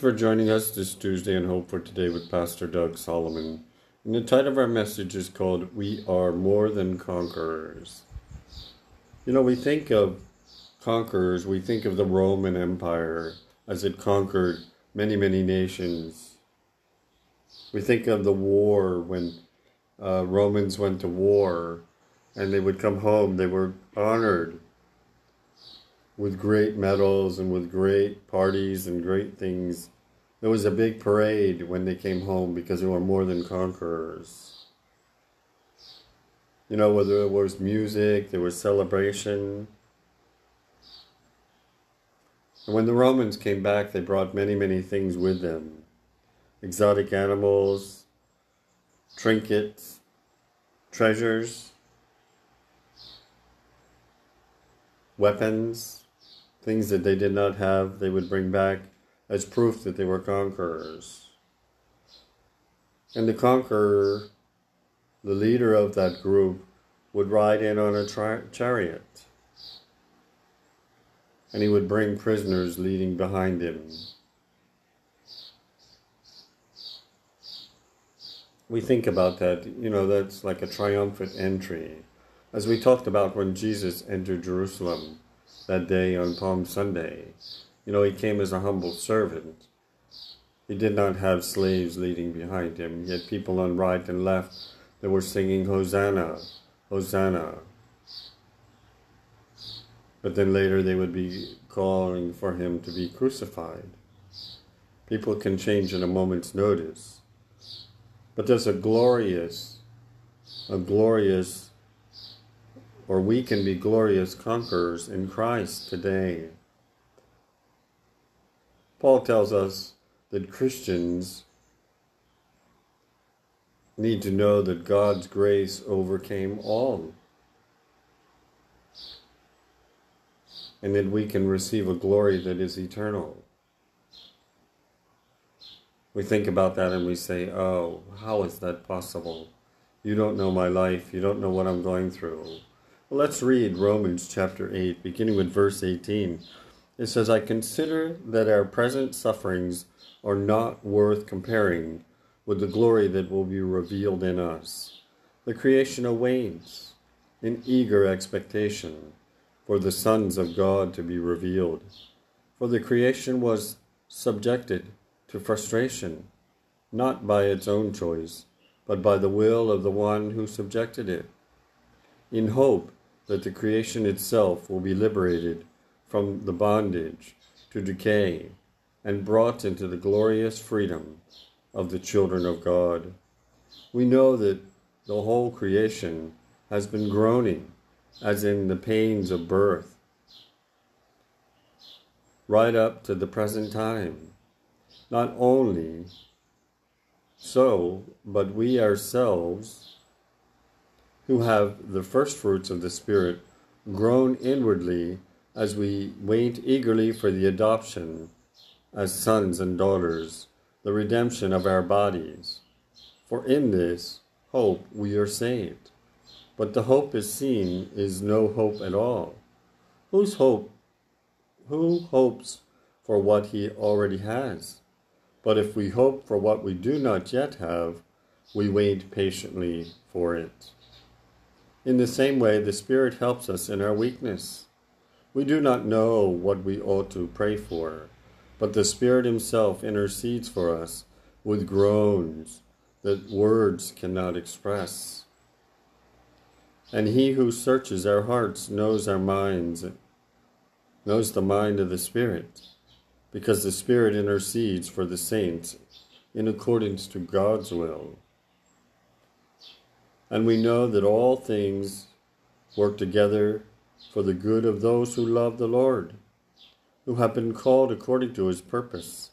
for joining us this Tuesday and Hope for Today with Pastor Doug Solomon. And the title of our message is called We Are More Than Conquerors. You know, we think of conquerors, we think of the Roman Empire as it conquered many, many nations. We think of the war when uh, Romans went to war and they would come home, they were honored with great medals and with great parties and great things. There was a big parade when they came home because they were more than conquerors. You know, whether it was music, there was celebration. And when the Romans came back, they brought many, many things with them exotic animals, trinkets, treasures, weapons things that they did not have, they would bring back as proof that they were conquerors. And the conqueror, the leader of that group, would ride in on a tri- chariot. And he would bring prisoners leading behind him. We think about that, you know, that's like a triumphant entry. As we talked about when Jesus entered Jerusalem that day on Palm Sunday. You know, he came as a humble servant. He did not have slaves leading behind him, yet people on right and left that were singing Hosanna, Hosanna. But then later they would be calling for him to be crucified. People can change in a moment's notice. But there's a glorious, a glorious or we can be glorious conquerors in Christ today. Paul tells us that Christians need to know that God's grace overcame all. And that we can receive a glory that is eternal. We think about that and we say, oh, how is that possible? You don't know my life. You don't know what I'm going through. Let's read Romans chapter 8, beginning with verse 18. It says, I consider that our present sufferings are not worth comparing with the glory that will be revealed in us. The creation awaits in eager expectation for the sons of God to be revealed. For the creation was subjected to frustration, not by its own choice, but by the will of the one who subjected it, in hope that the creation itself will be liberated from the bondage to decay and brought into the glorious freedom of the children of God. We know that the whole creation has been groaning, as in the pains of birth, right up to the present time. Not only so, but we ourselves who have the first fruits of the Spirit groan inwardly as we wait eagerly for the adoption as sons and daughters, the redemption of our bodies. For in this hope we are saved. But the hope is seen is no hope at all. Whose hope? Who hopes for what he already has? But if we hope for what we do not yet have, we wait patiently for it. In the same way, the Spirit helps us in our weakness. We do not know what we ought to pray for, but the Spirit Himself intercedes for us with groans that words cannot express. And He who searches our hearts knows our minds, knows the mind of the Spirit, because the Spirit intercedes for the saints in accordance to God's will. And we know that all things work together for the good of those who love the Lord, who have been called according to his purpose.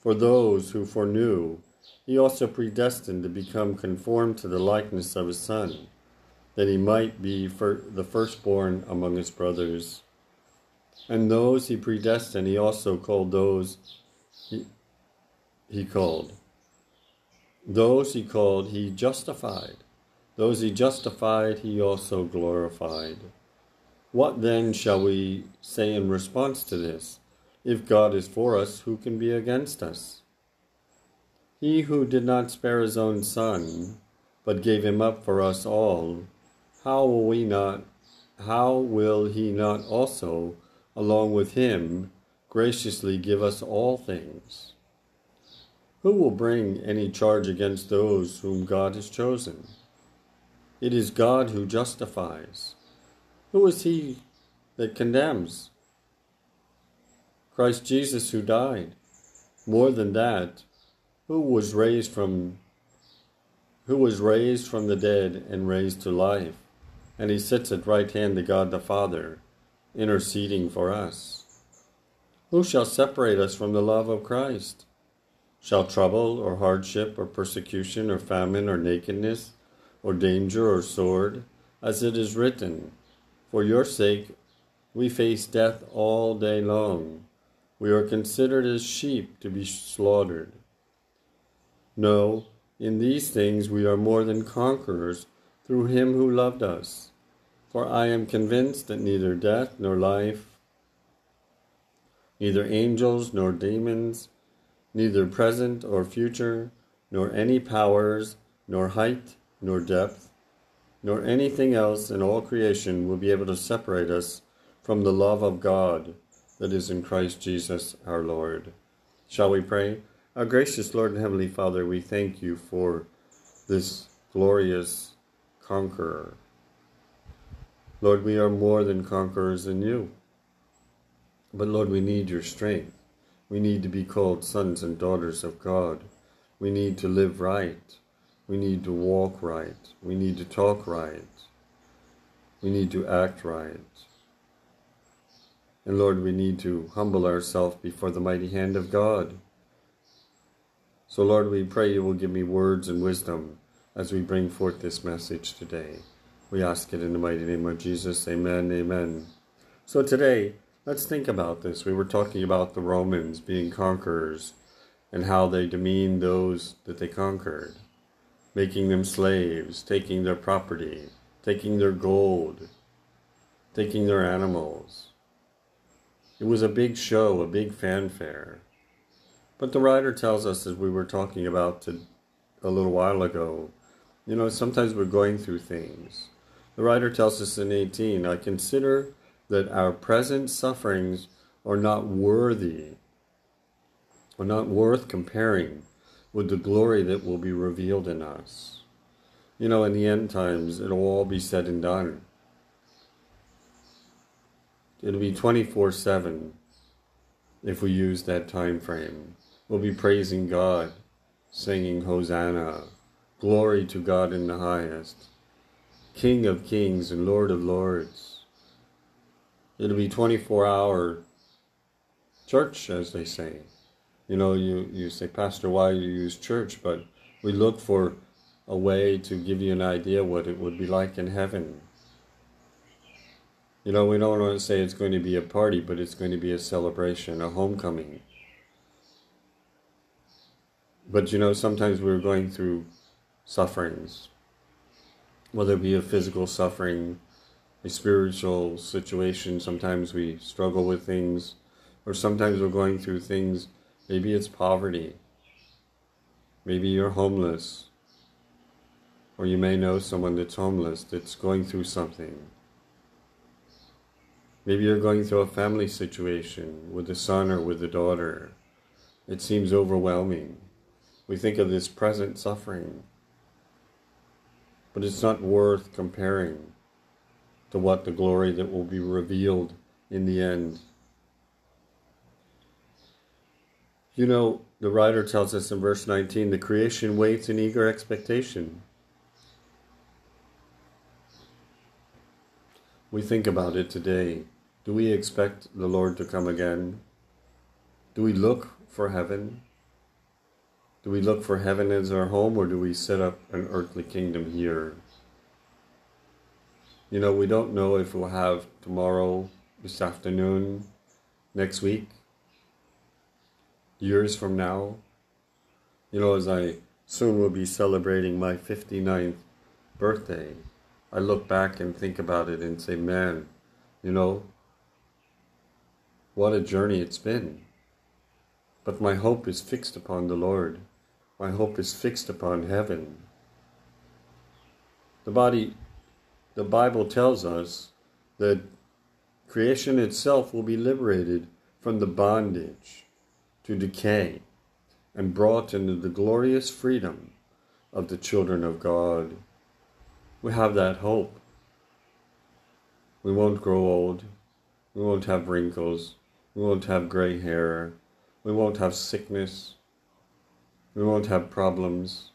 For those who foreknew, he also predestined to become conformed to the likeness of his Son, that he might be the firstborn among his brothers. And those he predestined, he also called those he, he called. Those he called, he justified. Those he justified, he also glorified. What then shall we say in response to this? If God is for us, who can be against us? He who did not spare his own son, but gave him up for us all, how will we not how will he not also, along with him, graciously give us all things? Who will bring any charge against those whom God has chosen? It is God who justifies. Who is he that condemns? Christ Jesus who died. More than that, who was raised from who was raised from the dead and raised to life, and he sits at right hand of God the Father, interceding for us. Who shall separate us from the love of Christ? Shall trouble or hardship or persecution or famine or nakedness or danger or sword, as it is written, For your sake we face death all day long. We are considered as sheep to be slaughtered. No, in these things we are more than conquerors through him who loved us. For I am convinced that neither death nor life, neither angels nor demons, neither present or future, nor any powers, nor height, nor depth, nor anything else in all creation will be able to separate us from the love of God that is in Christ Jesus our Lord. Shall we pray? Our gracious Lord and Heavenly Father, we thank you for this glorious conqueror. Lord, we are more than conquerors in you. But Lord, we need your strength. We need to be called sons and daughters of God. We need to live right. We need to walk right. We need to talk right. We need to act right. And Lord, we need to humble ourselves before the mighty hand of God. So, Lord, we pray you will give me words and wisdom as we bring forth this message today. We ask it in the mighty name of Jesus. Amen. Amen. So, today, let's think about this. We were talking about the Romans being conquerors and how they demeaned those that they conquered, making them slaves, taking their property, taking their gold, taking their animals. It was a big show, a big fanfare. But the writer tells us, as we were talking about to, a little while ago, you know, sometimes we're going through things. The writer tells us in 18, I consider that our present sufferings are not worthy, are not worth comparing with the glory that will be revealed in us. You know, in the end times, it'll all be said and done. It'll be 24 7 if we use that time frame. We'll be praising God, singing Hosanna, glory to God in the highest, King of kings and Lord of lords. It'll be 24 hour church, as they say. You know, you, you say, Pastor, why do you use church? But we look for a way to give you an idea what it would be like in heaven. You know, we don't want to say it's going to be a party, but it's going to be a celebration, a homecoming. But you know, sometimes we're going through sufferings, whether it be a physical suffering, a spiritual situation. Sometimes we struggle with things, or sometimes we're going through things. Maybe it's poverty. Maybe you're homeless. Or you may know someone that's homeless that's going through something. Maybe you're going through a family situation with a son or with a daughter. It seems overwhelming. We think of this present suffering, but it's not worth comparing to what the glory that will be revealed in the end. You know, the writer tells us in verse 19 the creation waits in eager expectation. We think about it today. Do we expect the Lord to come again? Do we look for heaven? Do we look for heaven as our home or do we set up an earthly kingdom here? You know, we don't know if we'll have tomorrow, this afternoon, next week, years from now. You know, as I soon will be celebrating my 59th birthday, I look back and think about it and say, man, you know, What a journey it's been. But my hope is fixed upon the Lord. My hope is fixed upon heaven. The body, the Bible tells us that creation itself will be liberated from the bondage to decay and brought into the glorious freedom of the children of God. We have that hope. We won't grow old. We won't have wrinkles. We won't have gray hair. We won't have sickness. We won't have problems.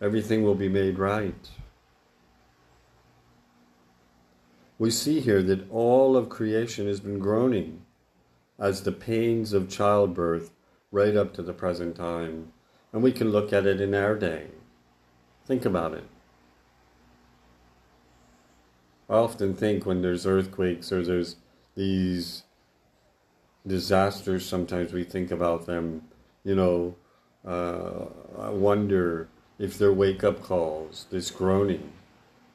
Everything will be made right. We see here that all of creation has been groaning as the pains of childbirth right up to the present time. And we can look at it in our day. Think about it. I often think when there's earthquakes or there's these disasters, sometimes we think about them, you know, uh, I wonder if they're wake up calls, this groaning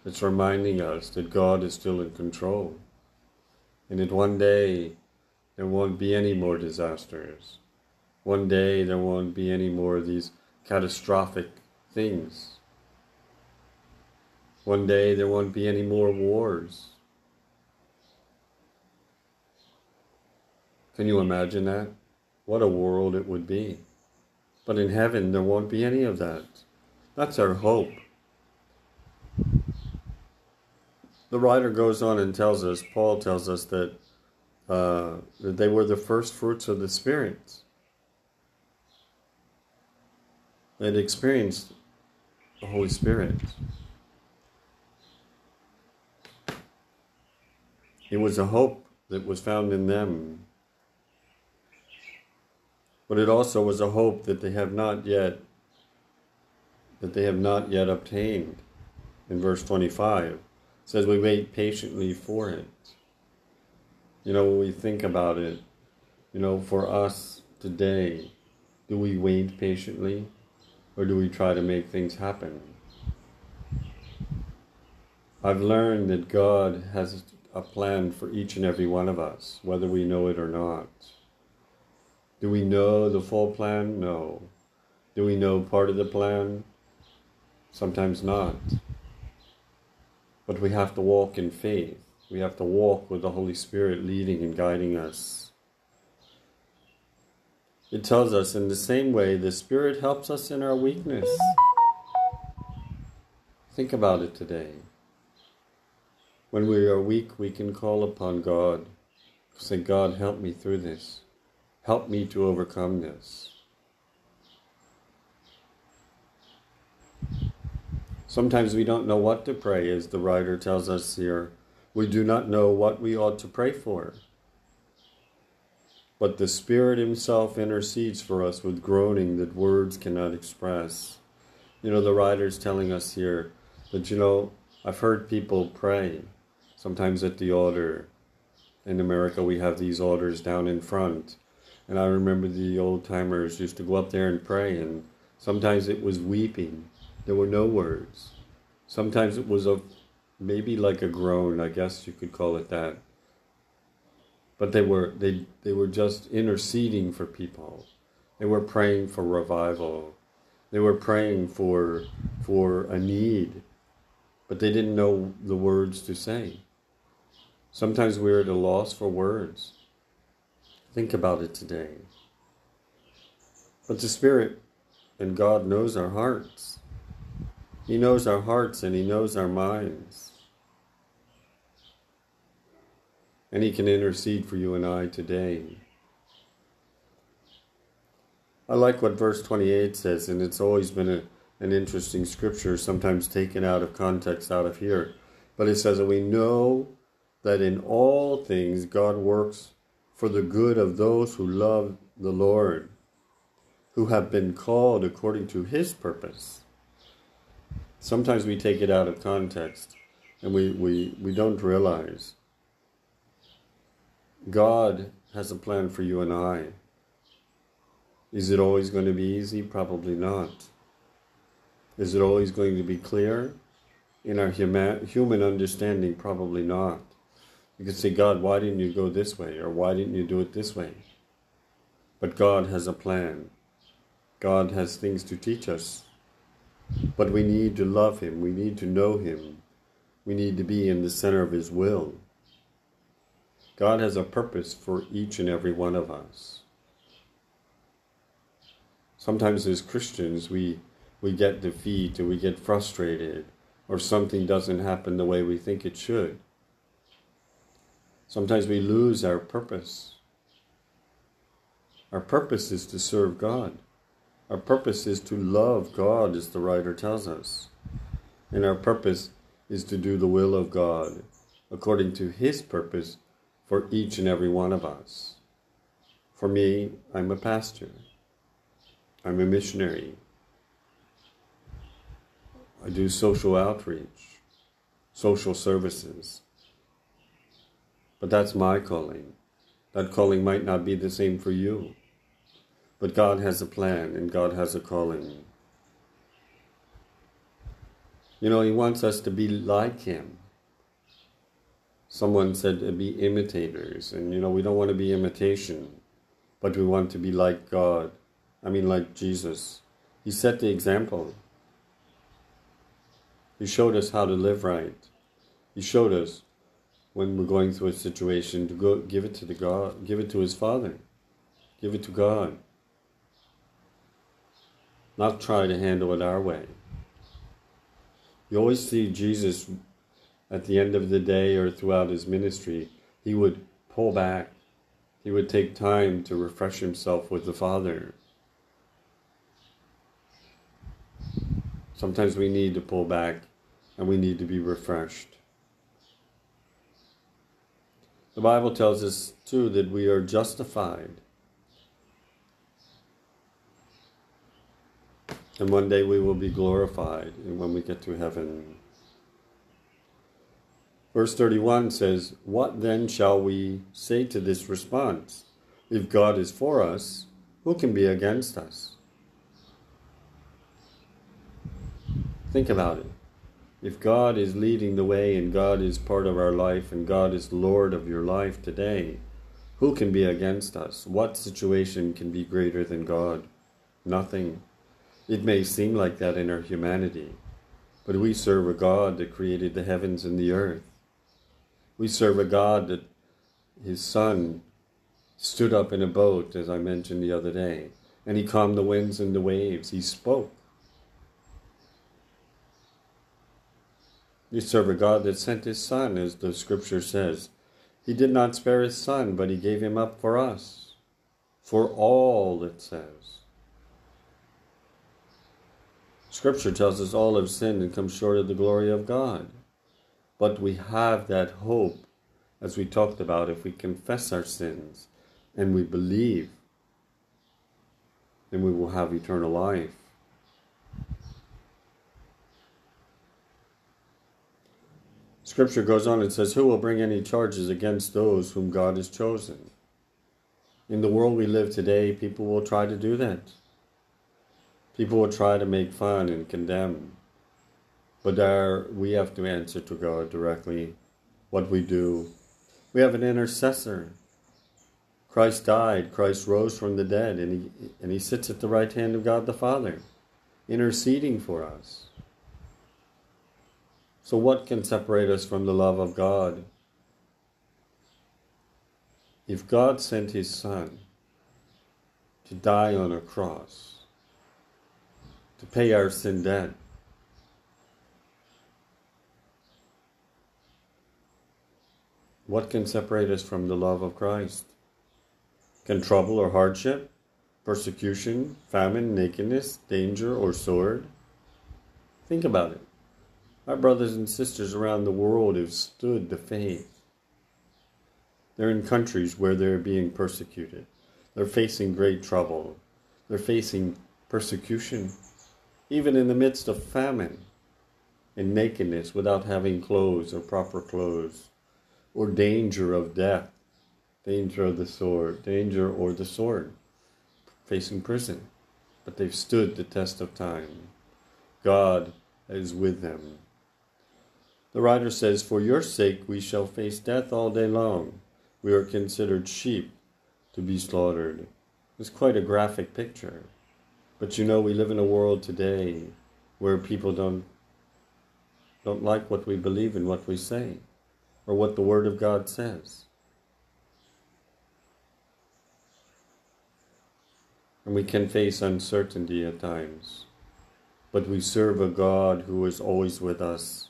that's reminding us that God is still in control. And that one day there won't be any more disasters. One day there won't be any more of these catastrophic things. One day there won't be any more wars. Can you imagine that? What a world it would be. But in heaven, there won't be any of that. That's our hope. The writer goes on and tells us, Paul tells us that, uh, that they were the first fruits of the Spirit. They'd experienced the Holy Spirit. It was a hope that was found in them. But it also was a hope that they have not yet that they have not yet obtained. In verse 25 it says we wait patiently for it. You know, when we think about it, you know, for us today, do we wait patiently or do we try to make things happen? I've learned that God has a plan for each and every one of us, whether we know it or not. Do we know the full plan? No. Do we know part of the plan? Sometimes not. But we have to walk in faith. We have to walk with the Holy Spirit leading and guiding us. It tells us in the same way the Spirit helps us in our weakness. Think about it today. When we are weak, we can call upon God. Say, God, help me through this. Help me to overcome this. Sometimes we don't know what to pray, as the writer tells us here. We do not know what we ought to pray for. But the Spirit Himself intercedes for us with groaning that words cannot express. You know, the writer's telling us here that, you know, I've heard people pray sometimes at the altar. In America, we have these altars down in front. And I remember the old timers used to go up there and pray, and sometimes it was weeping. There were no words. Sometimes it was a maybe like a groan, I guess you could call it that. But they were they they were just interceding for people. They were praying for revival. They were praying for for a need, but they didn't know the words to say. Sometimes we're at a loss for words. Think about it today. But the Spirit and God knows our hearts. He knows our hearts and He knows our minds. And He can intercede for you and I today. I like what verse 28 says, and it's always been a, an interesting scripture, sometimes taken out of context out of here. But it says that we know that in all things God works for the good of those who love the Lord, who have been called according to his purpose. Sometimes we take it out of context and we, we, we don't realize God has a plan for you and I. Is it always going to be easy? Probably not. Is it always going to be clear? In our human, human understanding, probably not. You could say, God, why didn't you go this way? Or why didn't you do it this way? But God has a plan. God has things to teach us. But we need to love Him. We need to know Him. We need to be in the center of His will. God has a purpose for each and every one of us. Sometimes as Christians, we, we get defeated, we get frustrated or something doesn't happen the way we think it should. Sometimes we lose our purpose. Our purpose is to serve God. Our purpose is to love God, as the writer tells us. And our purpose is to do the will of God according to His purpose for each and every one of us. For me, I'm a pastor. I'm a missionary. I do social outreach, social services. But that's my calling. That calling might not be the same for you. But God has a plan and God has a calling. You know, He wants us to be like Him. Someone said be imitators, and you know, we don't want to be imitation, but we want to be like God. I mean, like Jesus. He set the example. He showed us how to live right. He showed us when we're going through a situation to go give it to the God, give it to His Father, give it to God. Not try to handle it our way. You always see Jesus at the end of the day or throughout his ministry, he would pull back. He would take time to refresh himself with the Father. Sometimes we need to pull back and we need to be refreshed. The Bible tells us, too, that we are justified. And one day we will be glorified when we get to heaven. Verse 31 says, What then shall we say to this response? If God is for us, who can be against us? Think about it. If God is leading the way and God is part of our life and God is Lord of your life today, who can be against us? What situation can be greater than God? Nothing. It may seem like that in our humanity, but we serve a God that created the heavens and the earth. We serve a God that his son stood up in a boat, as I mentioned the other day, and he calmed the winds and the waves. He spoke. We serve a God that sent his Son, as the scripture says. He did not spare his Son, but he gave him up for us. For all, it says. Scripture tells us all have sinned and come short of the glory of God. But we have that hope, as we talked about, if we confess our sins and we believe, then we will have eternal life. Scripture goes on and says, Who will bring any charges against those whom God has chosen? In the world we live today, people will try to do that. People will try to make fun and condemn. But our, we have to answer to God directly what we do. We have an intercessor. Christ died, Christ rose from the dead, and he, and he sits at the right hand of God the Father, interceding for us. So, what can separate us from the love of God? If God sent His Son to die on a cross, to pay our sin debt, what can separate us from the love of Christ? Can trouble or hardship, persecution, famine, nakedness, danger, or sword? Think about it. Our brothers and sisters around the world have stood the faith. They're in countries where they're being persecuted. They're facing great trouble. They're facing persecution, even in the midst of famine and nakedness without having clothes or proper clothes, or danger of death, danger of the sword, danger or the sword, facing prison. But they've stood the test of time. God is with them. The writer says, For your sake we shall face death all day long. We are considered sheep to be slaughtered. It's quite a graphic picture. But you know, we live in a world today where people don't don't like what we believe and what we say or what the Word of God says. And we can face uncertainty at times, but we serve a God who is always with us.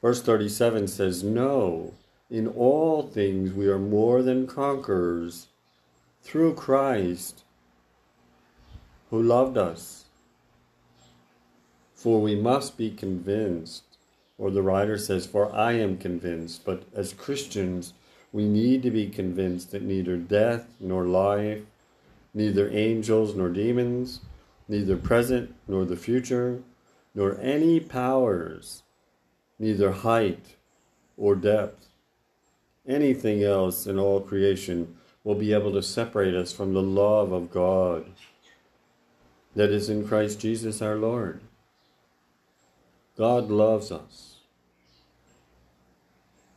Verse 37 says, No, in all things we are more than conquerors through Christ who loved us. For we must be convinced or the writer says, For I am convinced. But as Christians, we need to be convinced that neither death nor life, neither angels nor demons, neither present nor the future, nor any powers, neither height or depth, anything else in all creation will be able to separate us from the love of God that is in Christ Jesus our Lord. God loves us.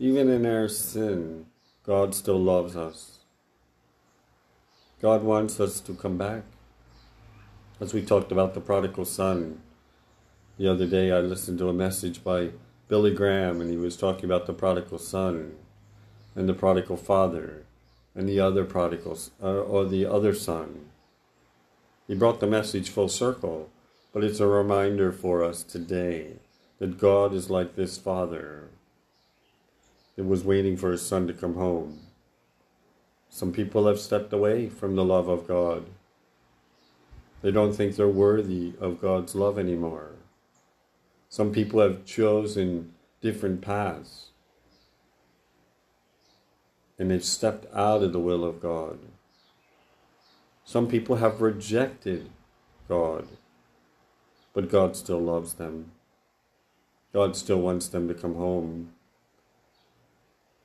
Even in our sin, God still loves us. God wants us to come back. As we talked about the prodigal son, the other day I listened to a message by Billy Graham and he was talking about the prodigal son and the prodigal father and the other prodigals uh, or the other son. He brought the message full circle, but it's a reminder for us today that God is like this father that was waiting for his son to come home. Some people have stepped away from the love of God. They don't think they're worthy of God's love anymore. Some people have chosen different paths and they've stepped out of the will of God. Some people have rejected God, but God still loves them. God still wants them to come home.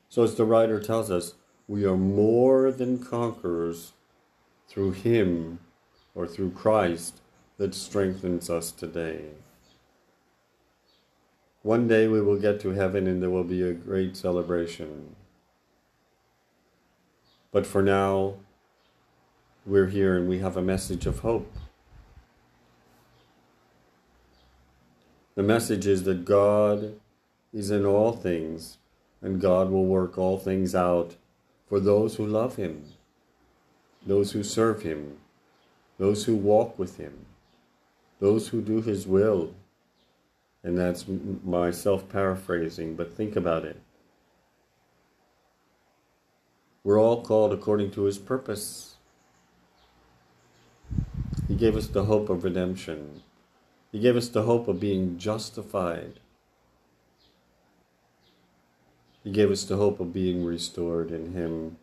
So, as the writer tells us, we are more than conquerors through Him or through Christ that strengthens us today. One day we will get to heaven and there will be a great celebration. But for now, we're here and we have a message of hope. The message is that God is in all things and God will work all things out for those who love Him, those who serve Him, those who walk with Him, those who do His will. And that's my self paraphrasing, but think about it. We're all called according to His purpose. He gave us the hope of redemption. He gave us the hope of being justified he gave us the hope of being restored in Him.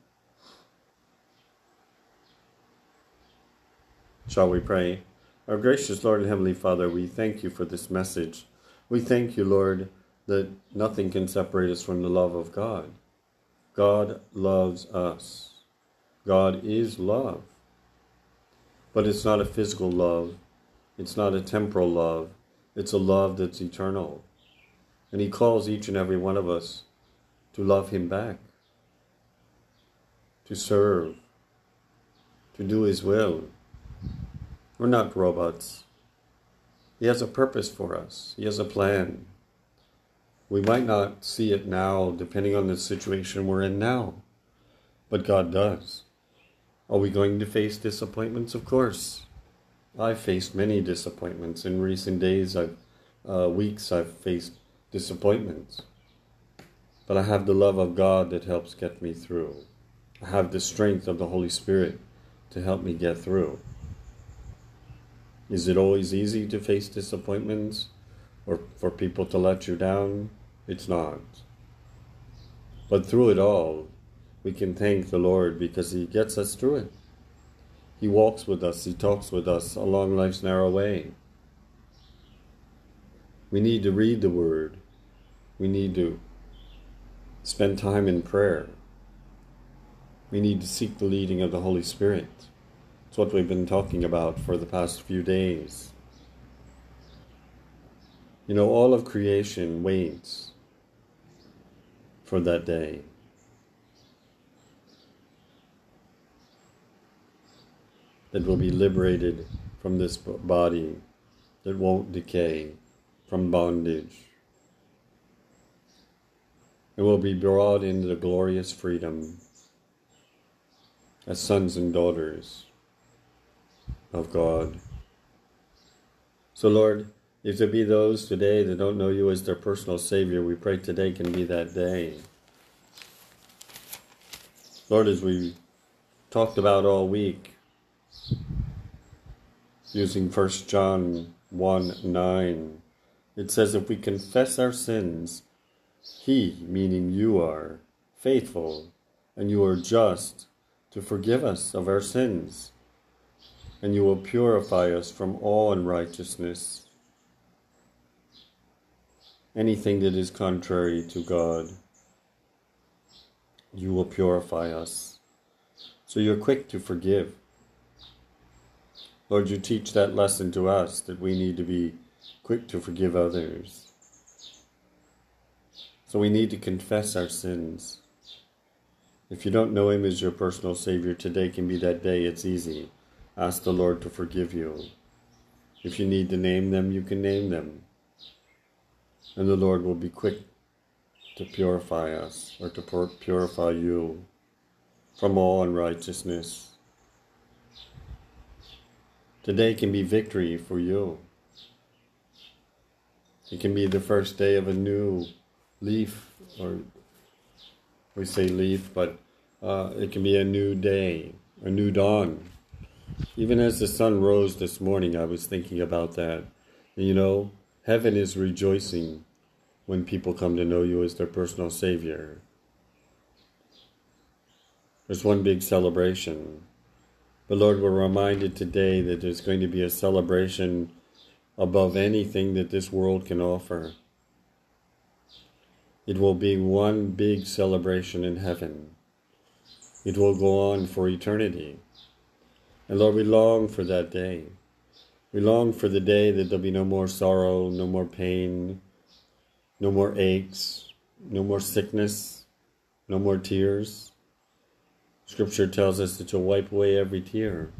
Shall we pray? Our gracious Lord and Heavenly Father, we thank you for this message. We thank you, Lord, that nothing can separate us from the love of God. God loves us. God is love. But it's not a physical love, it's not a temporal love, it's a love that's eternal. And He calls each and every one of us to love Him back, to serve, to do His will. We're not robots. He has a purpose for us, He has a plan. We might not see it now, depending on the situation we're in now, but God does. Are we going to face disappointments? Of course. I've faced many disappointments. In recent days, I've, uh, weeks, I've faced disappointments. But I have the love of God that helps get me through. I have the strength of the Holy Spirit to help me get through. Is it always easy to face disappointments or for people to let you down? It's not. But through it all, we can thank the Lord because He gets us through it. He walks with us, He talks with us along life's narrow way. We need to read the Word. We need to spend time in prayer. We need to seek the leading of the Holy Spirit. It's what we've been talking about for the past few days. You know, all of creation waits for that day. That will be liberated from this body that won't decay, from bondage. It will be brought into the glorious freedom as sons and daughters of God. So, Lord, if there be those today that don't know you as their personal Savior, we pray today can be that day. Lord, as we talked about all week, using 1 John 1 9, it says, If we confess our sins, He, meaning you are, faithful, and you are just to forgive us of our sins, and you will purify us from all unrighteousness, anything that is contrary to God. You will purify us. So you're quick to forgive. Lord, you teach that lesson to us that we need to be quick to forgive others. So we need to confess our sins. If you don't know Him as your personal Savior, today can be that day. It's easy. Ask the Lord to forgive you. If you need to name them, you can name them. And the Lord will be quick to purify us or to purify you from all unrighteousness. Today can be victory for you. It can be the first day of a new leaf or we say leaf, but uh, it can be a new day, a new dawn. Even as the sun rose this morning, I was thinking about that. You know, heaven is rejoicing when people come to know you as their personal Savior. There's one big celebration. But Lord, we're reminded today that there's going to be a celebration above anything that this world can offer. It will be one big celebration in heaven. It will go on for eternity. And Lord, we long for that day. We long for the day that there'll be no more sorrow, no more pain, no more aches, no more sickness, no more tears. Scripture tells us that you'll wipe away every tear.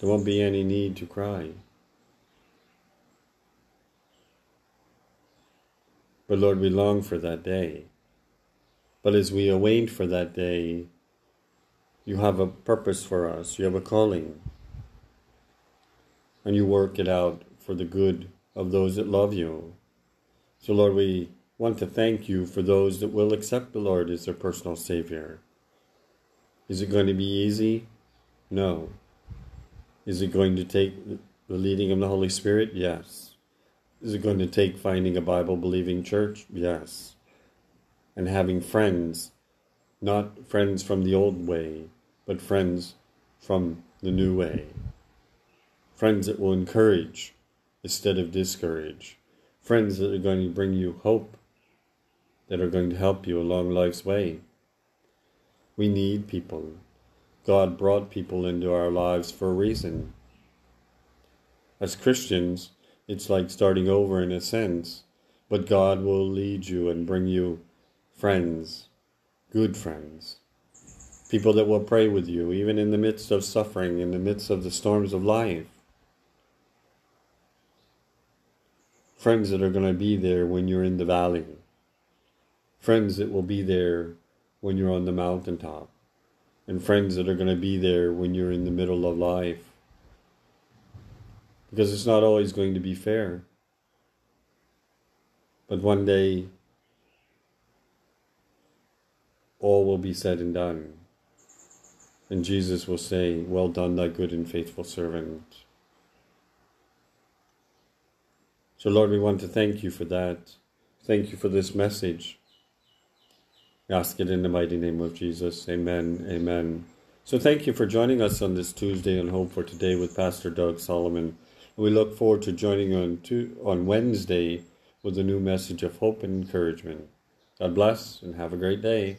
There won't be any need to cry. But Lord, we long for that day. But as we await for that day, you have a purpose for us, you have a calling. And you work it out for the good of those that love you. So, Lord, we want to thank you for those that will accept the Lord as their personal Savior. Is it going to be easy? No. Is it going to take the leading of the Holy Spirit? Yes. Is it going to take finding a Bible believing church? Yes. And having friends, not friends from the old way, but friends from the new way. Friends that will encourage instead of discourage. Friends that are going to bring you hope, that are going to help you along life's way. We need people. God brought people into our lives for a reason. As Christians, it's like starting over in a sense, but God will lead you and bring you friends, good friends, people that will pray with you, even in the midst of suffering, in the midst of the storms of life. Friends that are going to be there when you're in the valley. Friends that will be there when you're on the mountaintop. And friends that are going to be there when you're in the middle of life because it's not always going to be fair. But one day, all will be said and done. And Jesus will say, Well done, thy good and faithful servant. So, Lord, we want to thank you for that. Thank you for this message. We ask it in the mighty name of Jesus. Amen. Amen. So, thank you for joining us on this Tuesday on Hope for Today with Pastor Doug Solomon. We look forward to joining on, to, on Wednesday with a new message of hope and encouragement. God bless and have a great day.